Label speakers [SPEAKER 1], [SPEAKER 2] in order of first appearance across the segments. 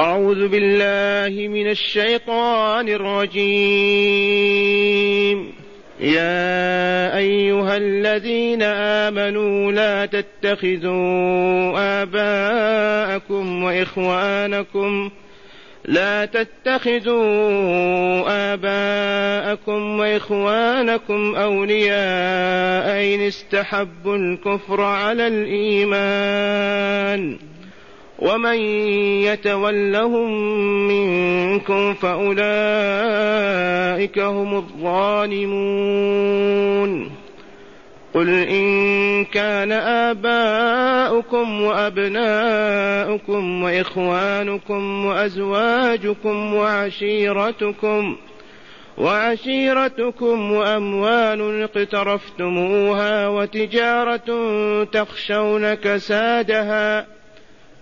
[SPEAKER 1] أعوذ بالله من الشيطان الرجيم يا أيها الذين آمنوا لا تتخذوا آباءكم وإخوانكم لا تتخذوا آباءكم وإخوانكم أولياء إن استحبوا الكفر على الإيمان ومن يتولهم منكم فأولئك هم الظالمون قل إن كان آباؤكم وأبناؤكم وإخوانكم وأزواجكم وعشيرتكم وعشيرتكم وأموال اقترفتموها وتجارة تخشون كسادها ۖ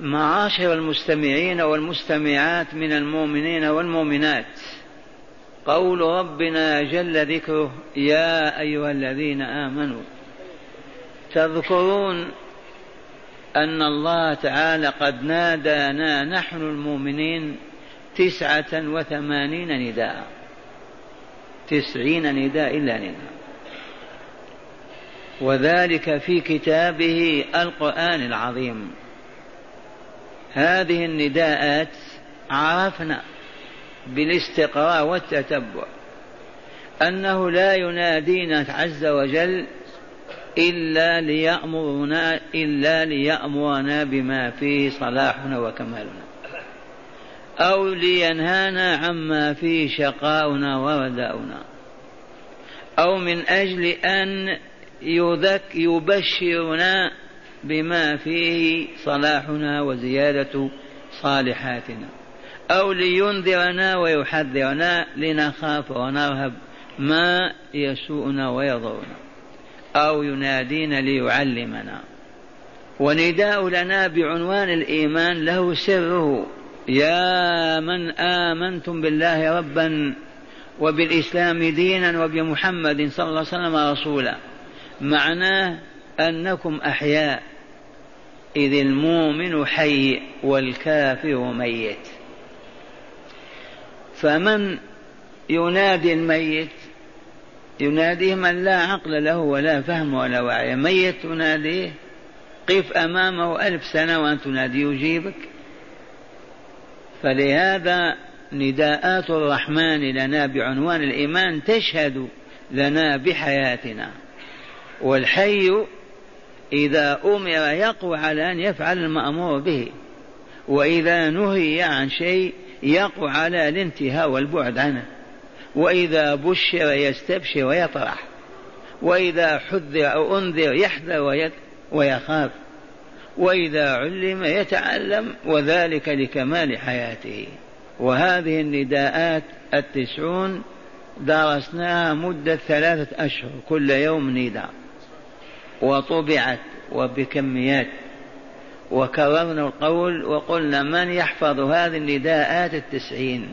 [SPEAKER 2] معاشر المستمعين والمستمعات من المؤمنين والمؤمنات قول ربنا جل ذكره يا ايها الذين امنوا تذكرون ان الله تعالى قد نادانا نحن المؤمنين تسعه وثمانين نداء تسعين نداء الا نداء وذلك في كتابه القران العظيم هذه النداءات عرفنا بالاستقراء والتتبع أنه لا ينادينا عز وجل إلا ليأمرنا إلا ليأمرنا بما فيه صلاحنا وكمالنا أو لينهانا عما فيه شقاؤنا ورداؤنا أو من أجل أن يبشرنا بما فيه صلاحنا وزيادة صالحاتنا أو لينذرنا ويحذرنا لنخاف ونرهب ما يسوءنا ويضرنا أو ينادينا ليعلمنا ونداء لنا بعنوان الإيمان له سره يا من آمنتم بالله ربا وبالإسلام دينا وبمحمد صلى الله عليه وسلم رسولا معناه أنكم أحياء إذ المؤمن حي والكافر ميت فمن ينادي الميت يناديه من لا عقل له ولا فهم ولا وعي ميت تناديه قف أمامه ألف سنة وأن تنادي يجيبك فلهذا نداءات الرحمن لنا بعنوان الإيمان تشهد لنا بحياتنا والحي إذا أمر يقوى على أن يفعل المأمور به وإذا نهي عن شيء يقوى على الانتهاء والبعد عنه وإذا بشر يستبشر ويطرح وإذا حذر أو أنذر يحذر ويخاف وإذا علم يتعلم وذلك لكمال حياته وهذه النداءات التسعون درسناها مدة ثلاثة أشهر كل يوم نداء وطبعت وبكميات وكررنا القول وقلنا من يحفظ هذه النداءات التسعين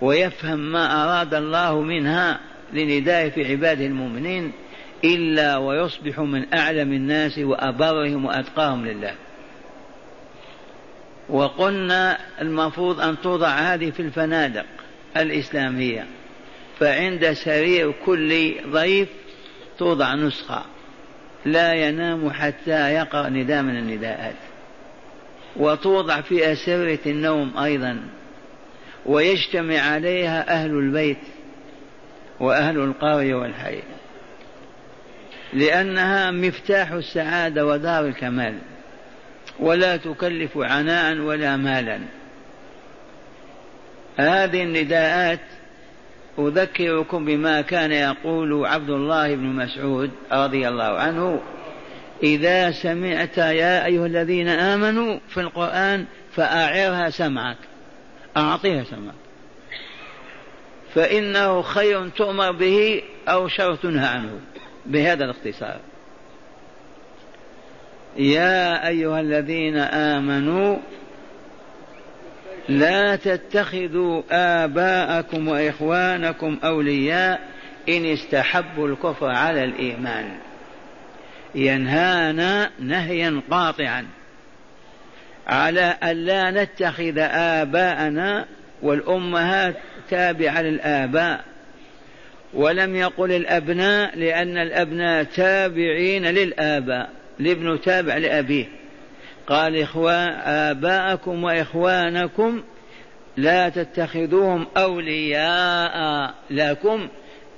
[SPEAKER 2] ويفهم ما أراد الله منها لنداء في عباده المؤمنين إلا ويصبح من أعلم الناس وأبرهم وأتقاهم لله وقلنا المفروض أن توضع هذه في الفنادق الإسلامية فعند سرير كل ضيف توضع نسخة لا ينام حتى يقرأ نداء من النداءات وتوضع في أسرة النوم أيضا ويجتمع عليها أهل البيت وأهل القرية والحي لأنها مفتاح السعادة ودار الكمال ولا تكلف عناء ولا مالا هذه النداءات أذكركم بما كان يقول عبد الله بن مسعود رضي الله عنه إذا سمعت يا أيها الذين آمنوا في القرآن فأعرها سمعك أعطيها سمعك فإنه خير تؤمر به أو شر تنهى عنه بهذا الاختصار يا أيها الذين آمنوا لا تتخذوا آباءكم وإخوانكم أولياء إن استحبوا الكفر على الإيمان ينهانا نهيا قاطعا على ألا نتخذ آباءنا والأمهات تابعة للآباء ولم يقل الأبناء لأن الأبناء تابعين للآباء الابن تابع لأبيه قال إخوان آباءكم وإخوانكم لا تتخذوهم أولياء لكم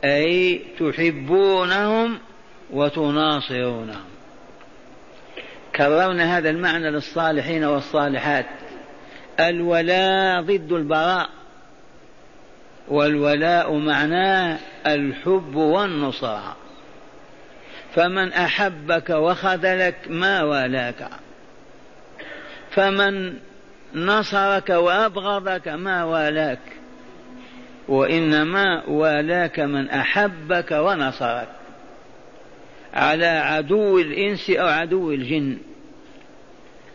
[SPEAKER 2] أي تحبونهم وتناصرونهم كررنا هذا المعنى للصالحين والصالحات الولاء ضد البراء والولاء معناه الحب والنصرة فمن أحبك وخذلك ما والاك فمن نصرك وأبغضك ما والاك وإنما والاك من أحبك ونصرك على عدو الإنس أو عدو الجن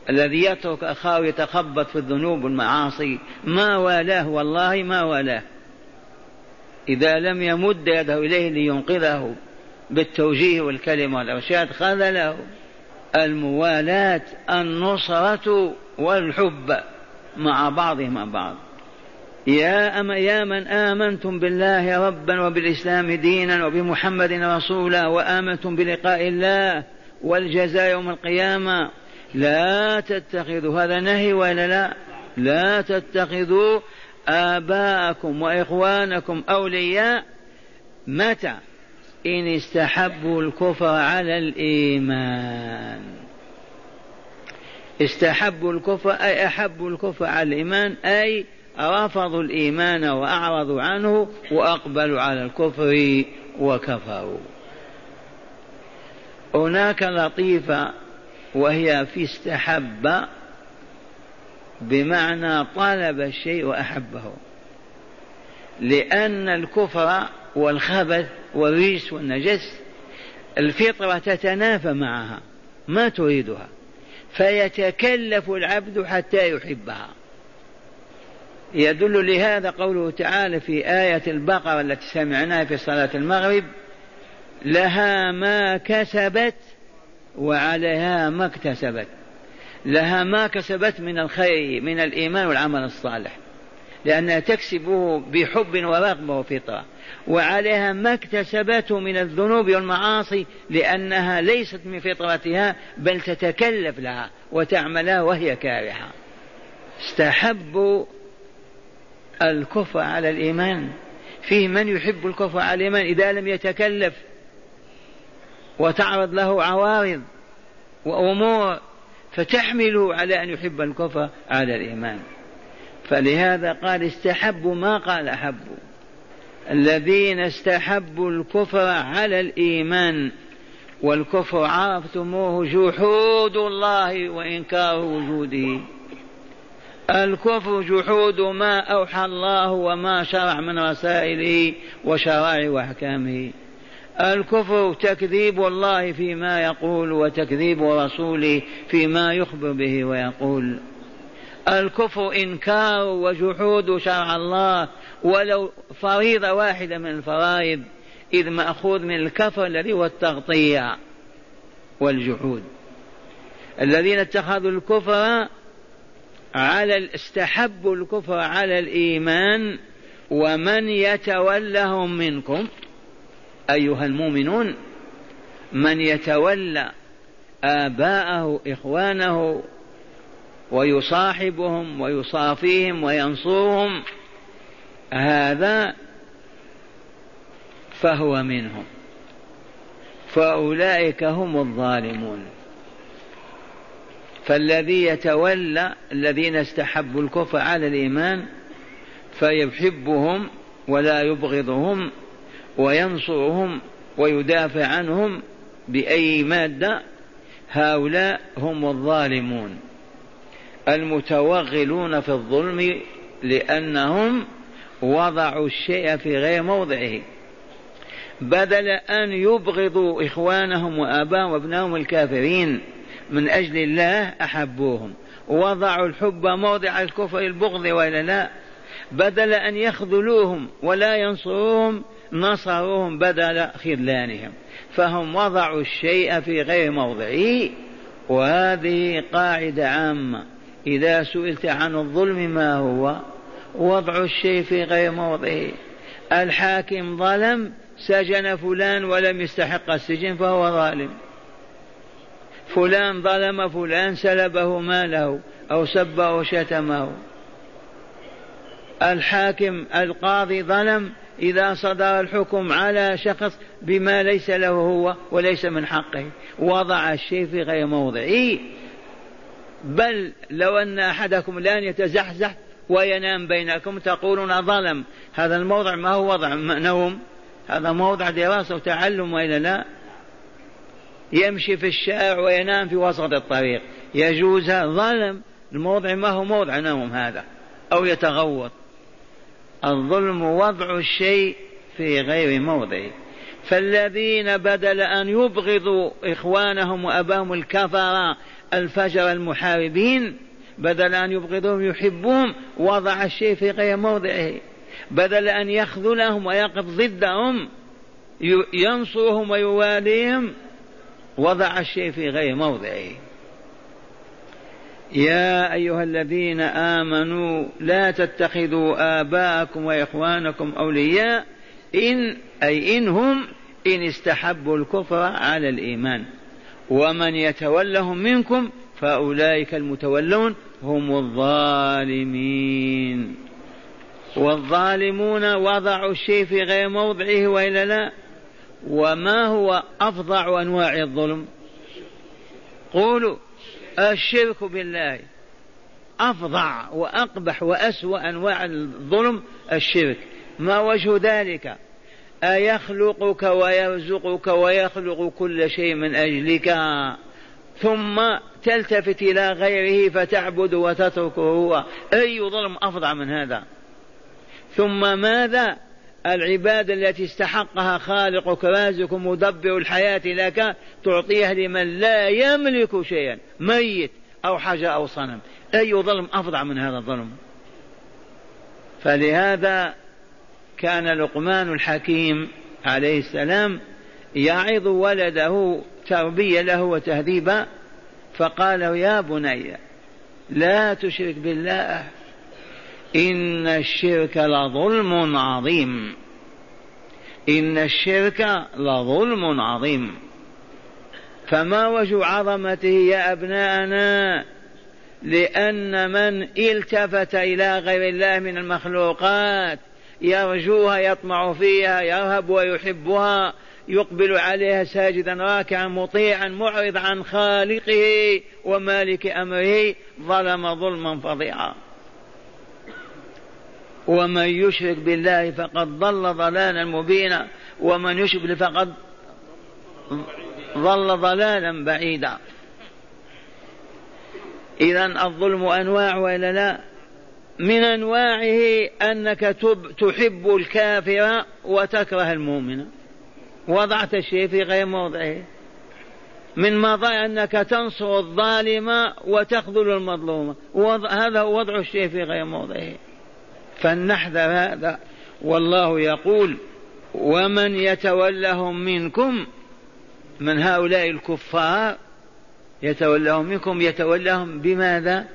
[SPEAKER 2] الذي يترك أخاه يتخبط في الذنوب والمعاصي ما والاه والله ما والاه إذا لم يمد يده إليه لينقذه بالتوجيه والكلمة والإرشاد خذله الموالاة النصرة والحب مع بعضهم بعض يا أم يا من آمنتم بالله ربا وبالإسلام دينا وبمحمد رسولا وآمنتم بلقاء الله والجزاء يوم القيامة لا تتخذوا هذا نهي ولا لا لا تتخذوا آباءكم وإخوانكم أولياء متى إن استحبوا الكفر على الإيمان استحبوا الكفر أي أحبوا الكفر على الإيمان أي رفضوا الإيمان وأعرضوا عنه وأقبلوا على الكفر وكفروا هناك لطيفة وهي في استحب بمعنى طلب الشيء وأحبه لأن الكفر والخبث والريس والنجس الفطرة تتنافى معها ما تريدها فيتكلف العبد حتى يحبها يدل لهذا قوله تعالى في آية البقرة التي سمعناها في صلاة المغرب لها ما كسبت وعليها ما اكتسبت لها ما كسبت من الخير من الإيمان والعمل الصالح لأنها تكسبه بحب ورغبة وفطرة وعليها ما اكتسبته من الذنوب والمعاصي لأنها ليست من فطرتها بل تتكلف لها وتعملها وهي كارهة استحبوا الكفر على الإيمان فيه من يحب الكفر على الإيمان إذا لم يتكلف وتعرض له عوارض وأمور فتحمله على أن يحب الكفر على الإيمان فلهذا قال استحبوا ما قال أحبوا الذين استحبوا الكفر على الإيمان والكفر عرفتموه جحود الله وإنكار وجوده الكفر جحود ما أوحى الله وما شرع من رسائله وشرائع وأحكامه الكفر تكذيب الله فيما يقول وتكذيب رسوله فيما يخبر به ويقول الكفر إنكار وجحود شرع الله ولو فريضة واحدة من الفرائض إذ مأخوذ من الكفر الذي هو التغطية والجحود الذين اتخذوا الكفر على استحبوا الكفر على الإيمان ومن يتولهم منكم أيها المؤمنون من يتولى آباءه إخوانه ويصاحبهم ويصافيهم وينصرهم هذا فهو منهم فأولئك هم الظالمون فالذي يتولى الذين استحبوا الكفر على الإيمان فيحبهم ولا يبغضهم وينصرهم ويدافع عنهم بأي مادة هؤلاء هم الظالمون المتوغلون في الظلم لأنهم وضعوا الشيء في غير موضعه بدل أن يبغضوا إخوانهم وأباهم وابنهم الكافرين من أجل الله أحبوهم وضعوا الحب موضع الكفر البغض وإلا لا بدل أن يخذلوهم ولا ينصروهم نصروهم بدل خذلانهم فهم وضعوا الشيء في غير موضعه وهذه قاعدة عامة إذا سئلت عن الظلم ما هو وضع الشيء في غير موضعه الحاكم ظلم سجن فلان ولم يستحق السجن فهو ظالم فلان ظلم فلان سلبه ماله أو سبه أو شتمه الحاكم القاضي ظلم إذا صدر الحكم على شخص بما ليس له هو وليس من حقه وضع الشيء في غير موضعه بل لو أن أحدكم لن يتزحزح وينام بينكم تقولون ظلم هذا الموضع ما هو وضع نوم هذا موضع دراسة وتعلم وإلا لا يمشي في الشارع وينام في وسط الطريق يجوز ظلم الموضع ما هو موضع نوم هذا أو يتغوط الظلم وضع الشيء في غير موضعه فالذين بدل أن يبغضوا إخوانهم وأباهم الكفرة الفجر المحاربين بدل أن يبغضهم يحبهم وضع الشيء في غير موضعه بدل أن يخذلهم ويقف ضدهم ينصرهم ويواليهم وضع الشيء في غير موضعه يا أيها الذين آمنوا لا تتخذوا آباءكم وإخوانكم أولياء إن أي إنهم إن استحبوا الكفر على الإيمان ومن يتولهم منكم فأولئك المتولون هم الظالمين والظالمون وضعوا الشيء في غير موضعه وإلا لا وما هو أفظع أنواع الظلم قولوا الشرك بالله أفظع وأقبح وأسوأ أنواع الظلم الشرك ما وجه ذلك أيخلقك ويرزقك ويخلق كل شيء من أجلك ثم تلتفت إلى غيره فتعبد وتتركه هو أي ظلم أفظع من هذا ثم ماذا العبادة التي استحقها خالقك رازق مدبر الحياة لك تعطيها لمن لا يملك شيئا ميت أو حاجة أو صنم أي ظلم أفظع من هذا الظلم فلهذا كان لقمان الحكيم عليه السلام يعظ ولده تربيه له وتهذيبا فقال يا بني لا تشرك بالله ان الشرك لظلم عظيم ان الشرك لظلم عظيم فما وجه عظمته يا ابناءنا لان من التفت الى غير الله من المخلوقات يرجوها يطمع فيها يرهب ويحبها يقبل عليها ساجدا راكعا مطيعا معرض عن خالقه ومالك امره ظلم ظلما فظيعا ومن يشرك بالله فقد ضل ضلالا مبينا ومن يشرك فقد ضل ضلالا بعيدا اذا الظلم انواع والا لا من انواعه انك تحب الكافر وتكره المؤمن وضعت الشيء في غير موضعه من مضى انك تنصر الظالم وتخذل المظلوم هذا وضع الشيء في غير موضعه فلنحذر هذا والله يقول ومن يتولهم منكم من هؤلاء الكفار يتولهم منكم يتولهم بماذا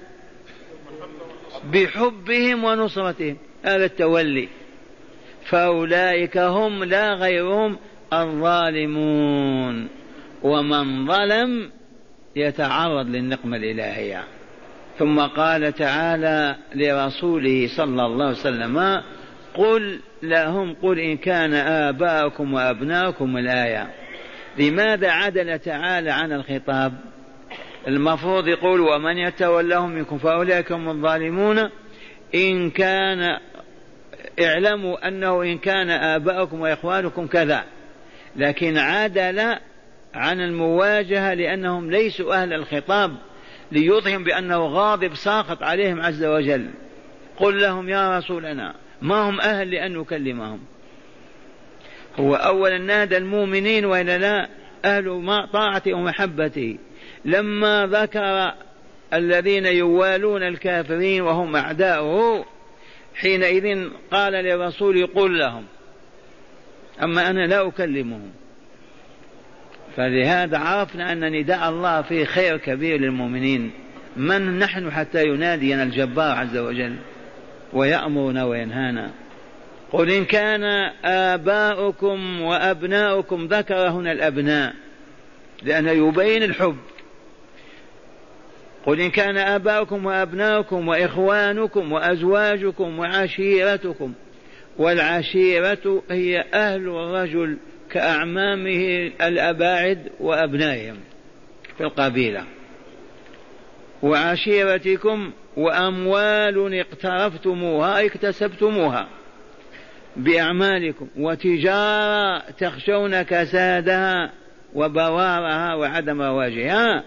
[SPEAKER 2] بحبهم ونصرتهم هذا التولي فأولئك هم لا غيرهم الظالمون ومن ظلم يتعرض للنقمة الإلهية ثم قال تعالى لرسوله صلى الله عليه وسلم قل لهم قل إن كان آباؤكم وأبناؤكم الآية لماذا عدل تعالى عن الخطاب المفروض يقول ومن يتولهم منكم فأولئك هم الظالمون إن كان اعلموا أنه إن كان آباؤكم وإخوانكم كذا لكن عدل عن المواجهة لأنهم ليسوا أهل الخطاب ليوضهم بأنه غاضب ساخط عليهم عز وجل قل لهم يا رسولنا ما هم أهل لأن نكلمهم هو أولا نادى المؤمنين وإلا لا أهل طاعته ومحبته لما ذكر الذين يوالون الكافرين وهم أعداؤه حينئذ قال للرسول قل لهم أما أنا لا أكلمهم فلهذا عرفنا أن نداء الله فيه خير كبير للمؤمنين من نحن حتى ينادينا الجبار عز وجل ويأمرنا وينهانا قل إن كان آباؤكم وأبناؤكم ذكر هنا الأبناء لأنه يبين الحب قل إن كان آباؤكم وأبناؤكم وإخوانكم وأزواجكم وعشيرتكم والعشيرة هي أهل الرجل كأعمامه الأباعد وأبنائهم في القبيلة وعشيرتكم وأموال اقترفتموها اكتسبتموها بأعمالكم وتجارة تخشون كسادها وبوارها وعدم رواجها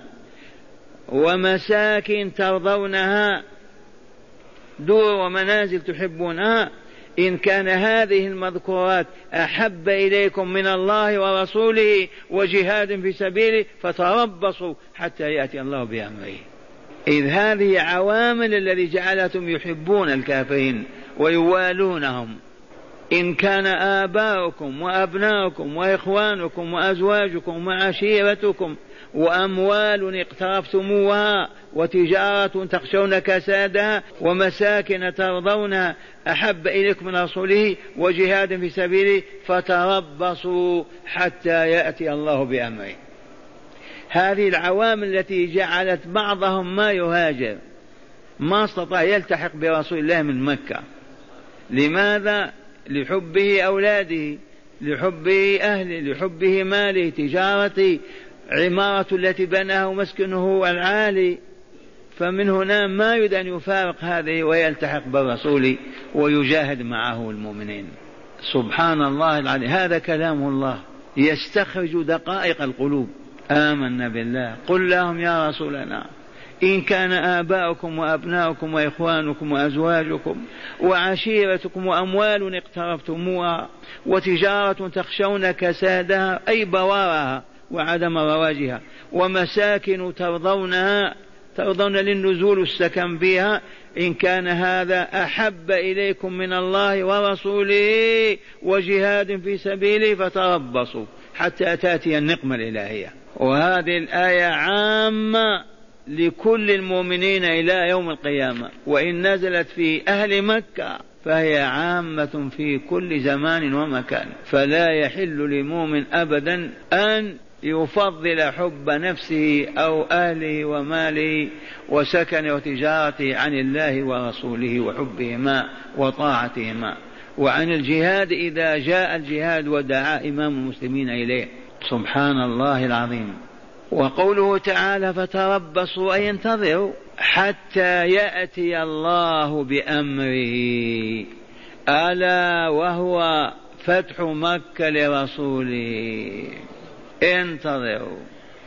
[SPEAKER 2] ومساكن ترضونها دور ومنازل تحبونها إن كان هذه المذكورات أحب إليكم من الله ورسوله وجهاد في سبيله فتربصوا حتى يأتي الله بأمره إذ هذه عوامل الذي جعلتهم يحبون الكافرين ويوالونهم إن كان آباؤكم وأبناؤكم وإخوانكم وأزواجكم وعشيرتكم وأموال اقترفتموها وتجارة تخشون كسادها ومساكن ترضونها أحب إليكم من رسوله وجهاد في سبيله فتربصوا حتى يأتي الله بأمره هذه العوامل التي جعلت بعضهم ما يهاجر ما استطاع يلتحق برسول الله من مكة لماذا؟ لحبه أولاده لحبه أهله لحبه ماله تجارته عمارة التي بناها ومسكنه العالي فمن هنا ما يريد أن يفارق هذه ويلتحق بالرسول ويجاهد معه المؤمنين سبحان الله العظيم هذا كلام الله يستخرج دقائق القلوب آمنا بالله قل لهم يا رسولنا إن كان آباؤكم وأبناؤكم وإخوانكم وأزواجكم وعشيرتكم وأموال اقترفتموها وتجارة تخشون كسادها أي بوارها وعدم رواجها ومساكن ترضونها ترضون للنزول السكن بها إن كان هذا أحب إليكم من الله ورسوله وجهاد في سبيله فتربصوا حتى تأتي النقمة الإلهية وهذه الآية عامة لكل المؤمنين إلى يوم القيامة وإن نزلت في أهل مكة فهي عامة في كل زمان ومكان فلا يحل لمؤمن أبدا أن يفضل حب نفسه أو أهله وماله وسكنه وتجارته عن الله ورسوله وحبهما وطاعتهما وعن الجهاد إذا جاء الجهاد ودعا إمام المسلمين إليه سبحان الله العظيم وقوله تعالى فتربصوا اي انتظروا حتى يأتي الله بأمره ألا وهو فتح مكة لرسوله انتظروا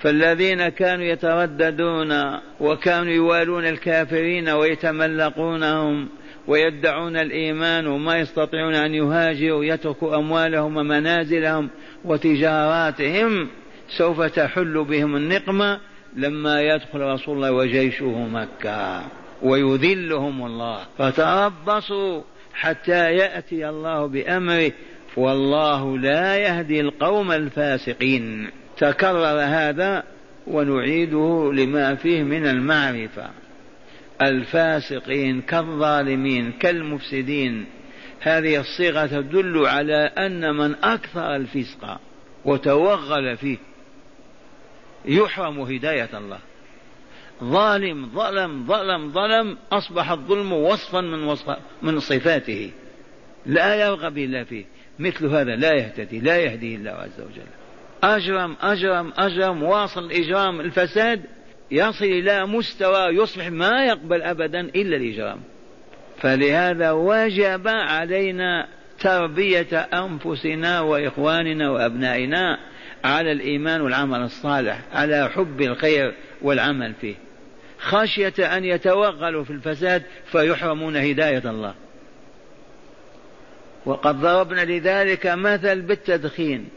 [SPEAKER 2] فالذين كانوا يترددون وكانوا يوالون الكافرين ويتملقونهم ويدعون الإيمان وما يستطيعون أن يهاجروا يتركوا أموالهم ومنازلهم وتجاراتهم سوف تحل بهم النقمة لما يدخل رسول الله وجيشه مكة ويذلهم الله فتربصوا حتى يأتي الله بأمره والله لا يهدي القوم الفاسقين تكرر هذا ونعيده لما فيه من المعرفه الفاسقين كالظالمين كالمفسدين هذه الصيغه تدل على ان من اكثر الفسق وتوغل فيه يحرم هدايه الله ظالم ظلم ظلم ظلم أصبح الظلم وصفا من, وصف من صفاته لا يرغب إلا فيه مثل هذا لا يهتدي لا يهديه الله عز وجل أجرم أجرم أجرم واصل الإجرام الفساد يصل إلى مستوى يصبح ما يقبل أبدا إلا الإجرام فلهذا وجب علينا تربية أنفسنا وإخواننا وأبنائنا على الإيمان والعمل الصالح على حب الخير والعمل فيه خشية أن يتوغلوا في الفساد فيحرمون هداية الله وقد ضربنا لذلك مثل بالتدخين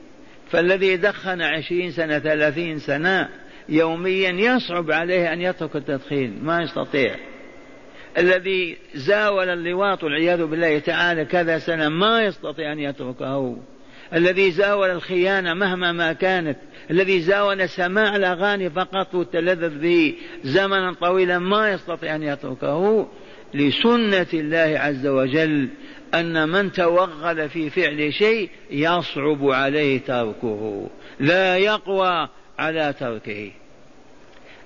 [SPEAKER 2] فالذي دخن عشرين سنة ثلاثين سنة يوميا يصعب عليه أن يترك التدخين ما يستطيع الذي زاول اللواط والعياذ بالله تعالى كذا سنة ما يستطيع أن يتركه الذي زاول الخيانة مهما ما كانت الذي زاول سماع الأغاني فقط وتلذذ به زمنا طويلا ما يستطيع أن يتركه لسنة الله عز وجل أن من توغل في فعل شيء يصعب عليه تركه لا يقوى على تركه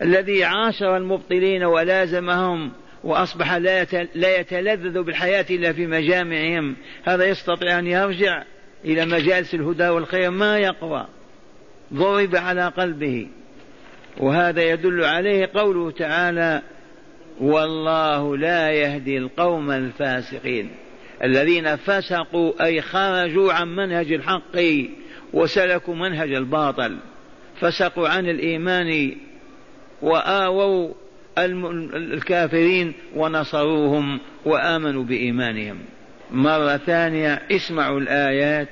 [SPEAKER 2] الذي عاشر المبطلين ولازمهم وأصبح لا يتلذذ بالحياة إلا في مجامعهم هذا يستطيع أن يرجع إلى مجالس الهدى والخير ما يقوى ضرب على قلبه وهذا يدل عليه قوله تعالى والله لا يهدي القوم الفاسقين الذين فسقوا أي خرجوا عن منهج الحق وسلكوا منهج الباطل فسقوا عن الإيمان وآووا الكافرين ونصروهم وآمنوا بإيمانهم مرة ثانية اسمعوا الآيات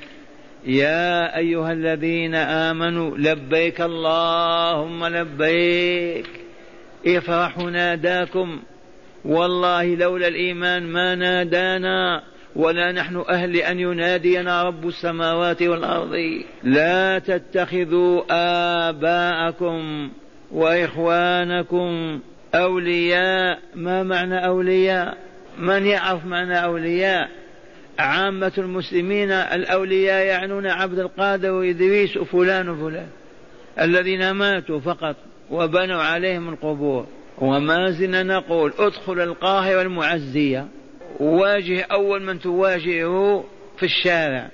[SPEAKER 2] يا أيها الذين آمنوا لبيك اللهم لبيك افرحوا ناداكم والله لولا الإيمان ما نادانا ولا نحن أهل أن ينادينا رب السماوات والأرض لا تتخذوا آباءكم وإخوانكم أولياء ما معنى أولياء من يعرف معنى أولياء عامة المسلمين الأولياء يعنون عبد القادر وإدريس وفلان وفلان الذين ماتوا فقط وبنوا عليهم القبور وما زلنا نقول ادخل القاهرة المعزية واجه أول من تواجهه في الشارع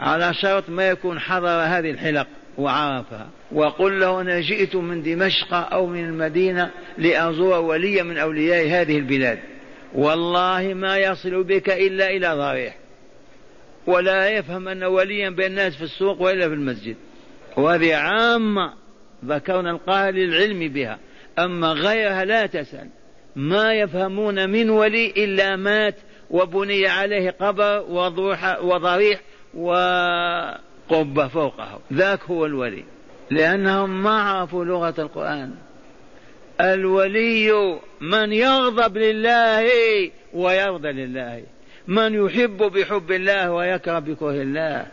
[SPEAKER 2] على شرط ما يكون حضر هذه الحلق وعرفها وقل له أنا جئت من دمشق أو من المدينة لأزور وليا من أولياء هذه البلاد والله ما يصل بك إلا إلى ضريح ولا يفهم أن وليا بين الناس في السوق وإلا في المسجد وهذه عامة ذكرنا القاهر للعلم بها أما غيرها لا تسأل ما يفهمون من ولي إلا مات وبني عليه قبر وضوح وضريح وقبة فوقه ذاك هو الولي لأنهم ما عرفوا لغة القرآن الولي من يغضب لله ويرضى لله من يحب بحب الله ويكره بكره الله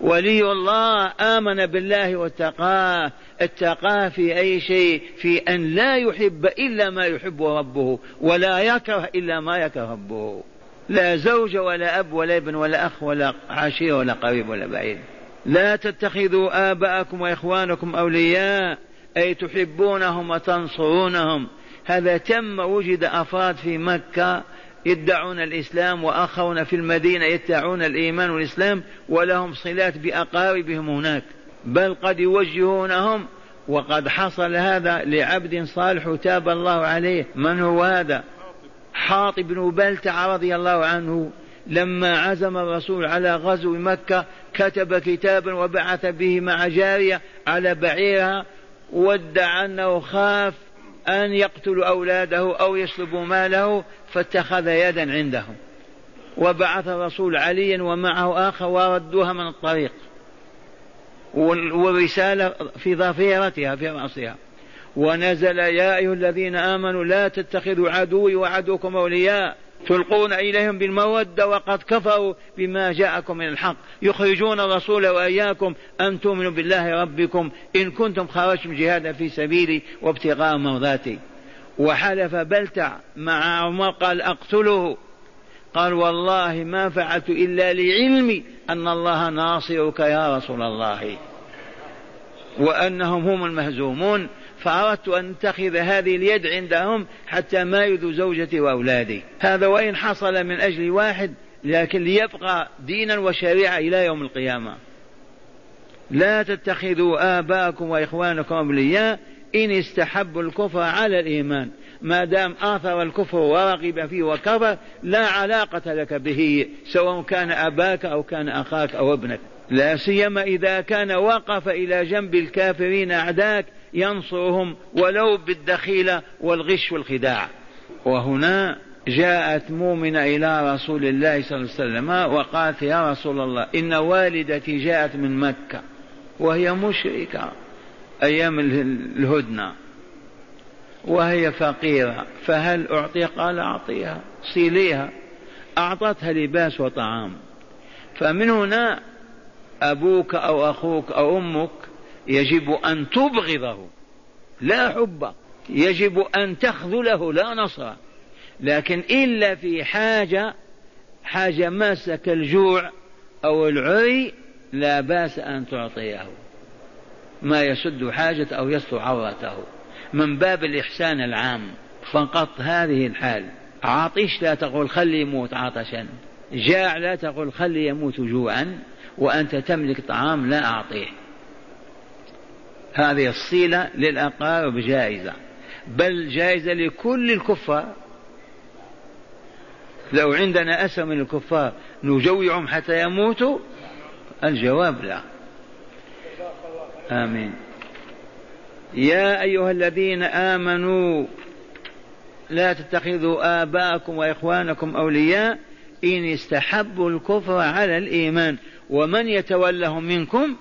[SPEAKER 2] ولي الله آمن بالله واتقاه اتقاه في أي شيء في أن لا يحب إلا ما يحب ربه ولا يكره إلا ما يكره ربه لا زوج ولا أب ولا ابن ولا أخ ولا عشيرة ولا قريب ولا بعيد لا تتخذوا آباءكم وإخوانكم أولياء أي تحبونهم وتنصرونهم هذا تم وجد أفراد في مكة يدعون الإسلام وأخونا في المدينة يدعون الإيمان والإسلام ولهم صلات بأقاربهم هناك بل قد يوجهونهم وقد حصل هذا لعبد صالح تاب الله عليه من هو هذا حاط بن بلتع رضي الله عنه لما عزم الرسول على غزو مكة كتب كتابا وبعث به مع جارية على بعيرها وادعى أنه خاف أن يقتلوا أولاده أو يسلبوا ماله فاتخذ يدا عندهم وبعث الرسول عليا ومعه آخر وردوها من الطريق والرسالة في ظفيرتها في رأسها ونزل يا أيها الذين آمنوا لا تتخذوا عدوي وعدوكم أولياء تلقون إليهم بالمودة وقد كفروا بما جاءكم من الحق يخرجون الرسول وإياكم أن تؤمنوا بالله ربكم إن كنتم خرجتم جهادا في سبيلي وابتغاء مرضاتي وحلف بلتع مع عمر قال أقتله قال والله ما فعلت إلا لعلمي أن الله ناصرك يا رسول الله وأنهم هم المهزومون فأردت أن أتخذ هذه اليد عندهم حتى ما يذوا زوجتي وأولادي هذا وإن حصل من أجل واحد لكن ليبقى دينا وشريعة إلى يوم القيامة لا تتخذوا آباءكم وإخوانكم أولياء إن استحبوا الكفر على الإيمان ما دام آثر الكفر ورغب فيه وكفر لا علاقة لك به سواء كان أباك أو كان أخاك أو ابنك لا سيما إذا كان وقف إلى جنب الكافرين أعداك ينصرهم ولو بالدخيلة والغش والخداع وهنا جاءت مؤمنة إلى رسول الله صلى الله عليه وسلم وقالت يا رسول الله إن والدتي جاءت من مكة وهي مشركة أيام الهدنة وهي فقيرة فهل أعطيها قال أعطيها صليها أعطتها لباس وطعام فمن هنا أبوك أو أخوك أو أمك يجب أن تبغضه لا حبه يجب أن تخذله لا نصره لكن إلا في حاجة حاجة ماسة كالجوع أو العري لا بأس أن تعطيه ما يسد حاجته أو يستر عورته من باب الإحسان العام فقط هذه الحال عطش لا تقول خلي يموت عطشا جاع لا تقول خلي يموت جوعا وأنت تملك طعام لا أعطيه هذه الصلة للأقارب جائزة بل جائزة لكل الكفار لو عندنا أسر من الكفار نجوعهم حتى يموتوا الجواب لا آمين يا أيها الذين آمنوا لا تتخذوا آباءكم وإخوانكم أولياء إن استحبوا الكفر على الإيمان ومن يتولهم منكم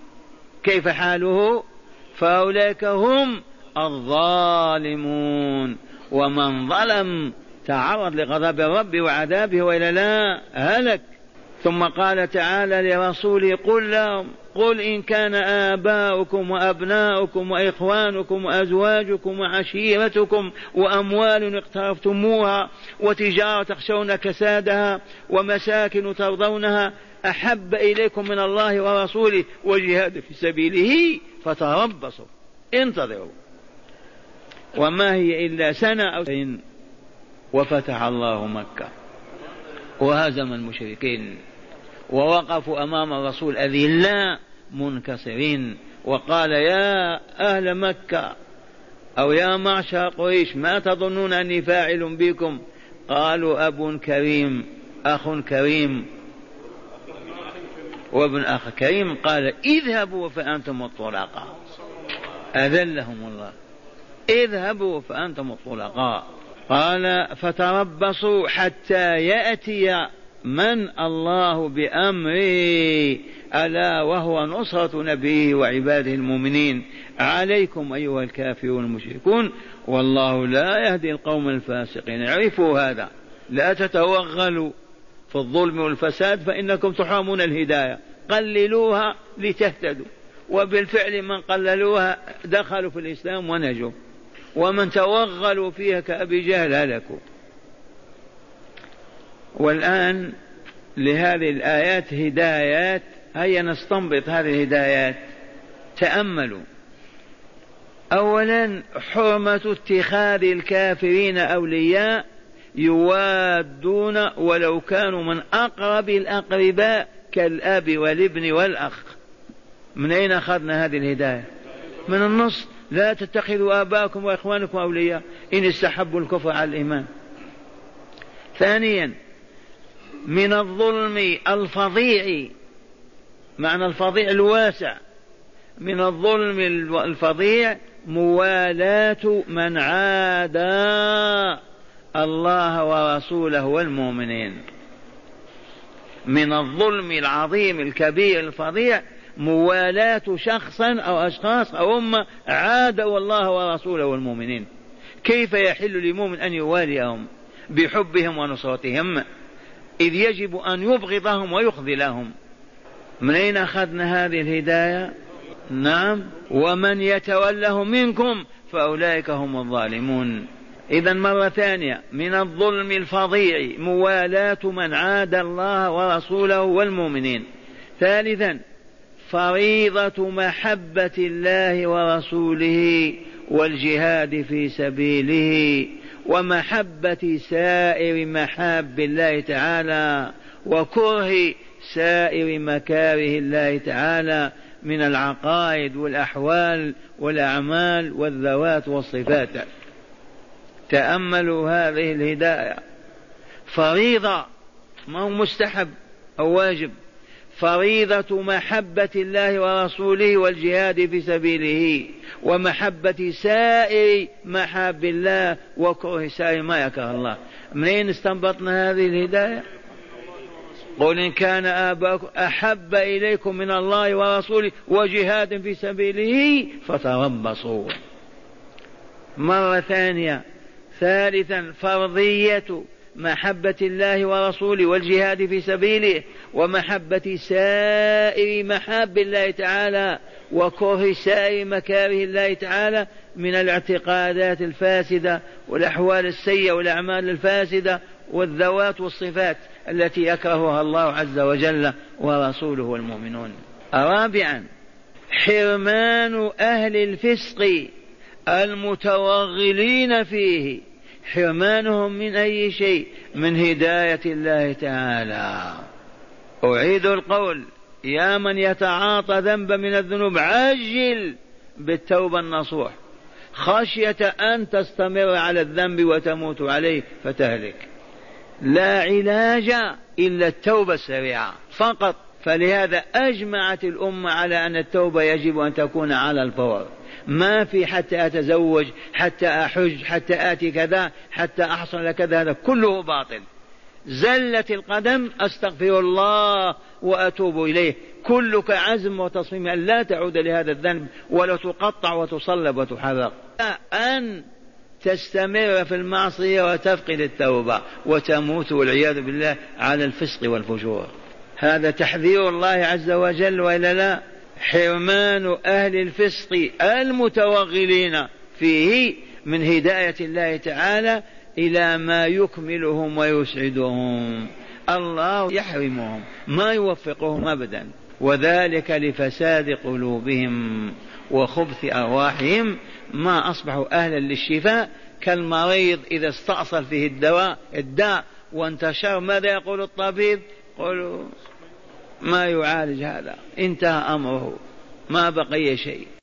[SPEAKER 2] كيف حاله فأولئك هم الظالمون ومن ظلم تعرض لغضب ربه وعذابه وإلا لا هلك ثم قال تعالى لرسوله قل لهم قل إن كان آباؤكم وأبناؤكم وإخوانكم وأزواجكم وعشيرتكم وأموال اقترفتموها وتجارة تخشون كسادها ومساكن ترضونها أحب إليكم من الله ورسوله وجهاد في سبيله فتربصوا انتظروا وما هي إلا سنة أو سنة وفتح الله مكة وهزم المشركين ووقفوا أمام الرسول أذلاء منكسرين وقال يا أهل مكة أو يا معشر قريش ما تظنون أني فاعل بكم قالوا أب كريم أخ كريم وابن أخ كريم قال اذهبوا فأنتم الطلقاء أذلهم الله اذهبوا فأنتم الطلقاء قال فتربصوا حتى يأتي من الله بأمره ألا وهو نصرة نبيه وعباده المؤمنين عليكم أيها الكافرون المشركون والله لا يهدي القوم الفاسقين اعرفوا هذا لا تتوغلوا في الظلم والفساد فإنكم تحرمون الهداية قللوها لتهتدوا وبالفعل من قللوها دخلوا في الإسلام ونجوا ومن توغلوا فيها كأبي جهل هلكوا والآن لهذه الآيات هدايات هيا نستنبط هذه الهدايات تأملوا أولا حرمة اتخاذ الكافرين أولياء يوادون ولو كانوا من أقرب الأقرباء كالأب والابن والأخ من أين أخذنا هذه الهداية من النص لا تتخذوا آباءكم وإخوانكم أولياء إن استحبوا الكفر على الإيمان ثانيا من الظلم الفظيع معنى الفظيع الواسع من الظلم الفظيع موالاة من عادى الله ورسوله والمؤمنين من الظلم العظيم الكبير الفظيع موالاة شخصا أو أشخاص أو أمة عادوا الله ورسوله والمؤمنين كيف يحل لمؤمن أن يواليهم بحبهم ونصرتهم إذ يجب أن يبغضهم ويخذلهم من أين أخذنا هذه الهداية نعم ومن يتوله منكم فأولئك هم الظالمون إذا مرة ثانية من الظلم الفظيع موالاة من عاد الله ورسوله والمؤمنين ثالثا فريضة محبة الله ورسوله والجهاد في سبيله ومحبة سائر محاب الله تعالى وكره سائر مكاره الله تعالى من العقائد والأحوال والأعمال والذوات والصفات تأملوا هذه الهداية فريضة ما هو مستحب أو واجب فريضة محبة الله ورسوله والجهاد في سبيله ومحبة سائر محاب الله وكره سائر ما يكره الله منين استنبطنا هذه الهداية قل إن كان آباؤكم أحب إليكم من الله ورسوله وجهاد في سبيله فتربصوا مرة ثانية ثالثا فرضية محبة الله ورسوله والجهاد في سبيله ومحبة سائر محاب الله تعالى وكره سائر مكاره الله تعالى من الاعتقادات الفاسدة والأحوال السيئة والأعمال الفاسدة والذوات والصفات التي يكرهها الله عز وجل ورسوله والمؤمنون رابعا حرمان أهل الفسق المتوغلين فيه حرمانهم من أي شيء من هداية الله تعالى أعيد القول يا من يتعاطى ذنبا من الذنوب عجل بالتوبة النصوح خشية أن تستمر على الذنب وتموت عليه فتهلك لا علاج إلا التوبة السريعة فقط فلهذا أجمعت الأمة على أن التوبة يجب أن تكون على الفور ما في حتى أتزوج حتى أحج حتى آتي كذا حتى أحصل كذا هذا كله باطل زلت القدم أستغفر الله وأتوب إليه كلك عزم وتصميم أن لا تعود لهذا الذنب ولا تقطع وتصلب وتحرق أن تستمر في المعصية وتفقد التوبة وتموت والعياذ بالله على الفسق والفجور هذا تحذير الله عز وجل والا لا حرمان أهل الفسق المتوغلين فيه من هداية الله تعالى إلى ما يكملهم ويسعدهم الله يحرمهم ما يوفقهم أبدا وذلك لفساد قلوبهم وخبث أرواحهم ما أصبحوا أهلا للشفاء كالمريض إذا استأصل فيه الدواء الداء وانتشر ماذا يقول الطبيب قل ما يعالج هذا انتهى أمره ما بقي شيء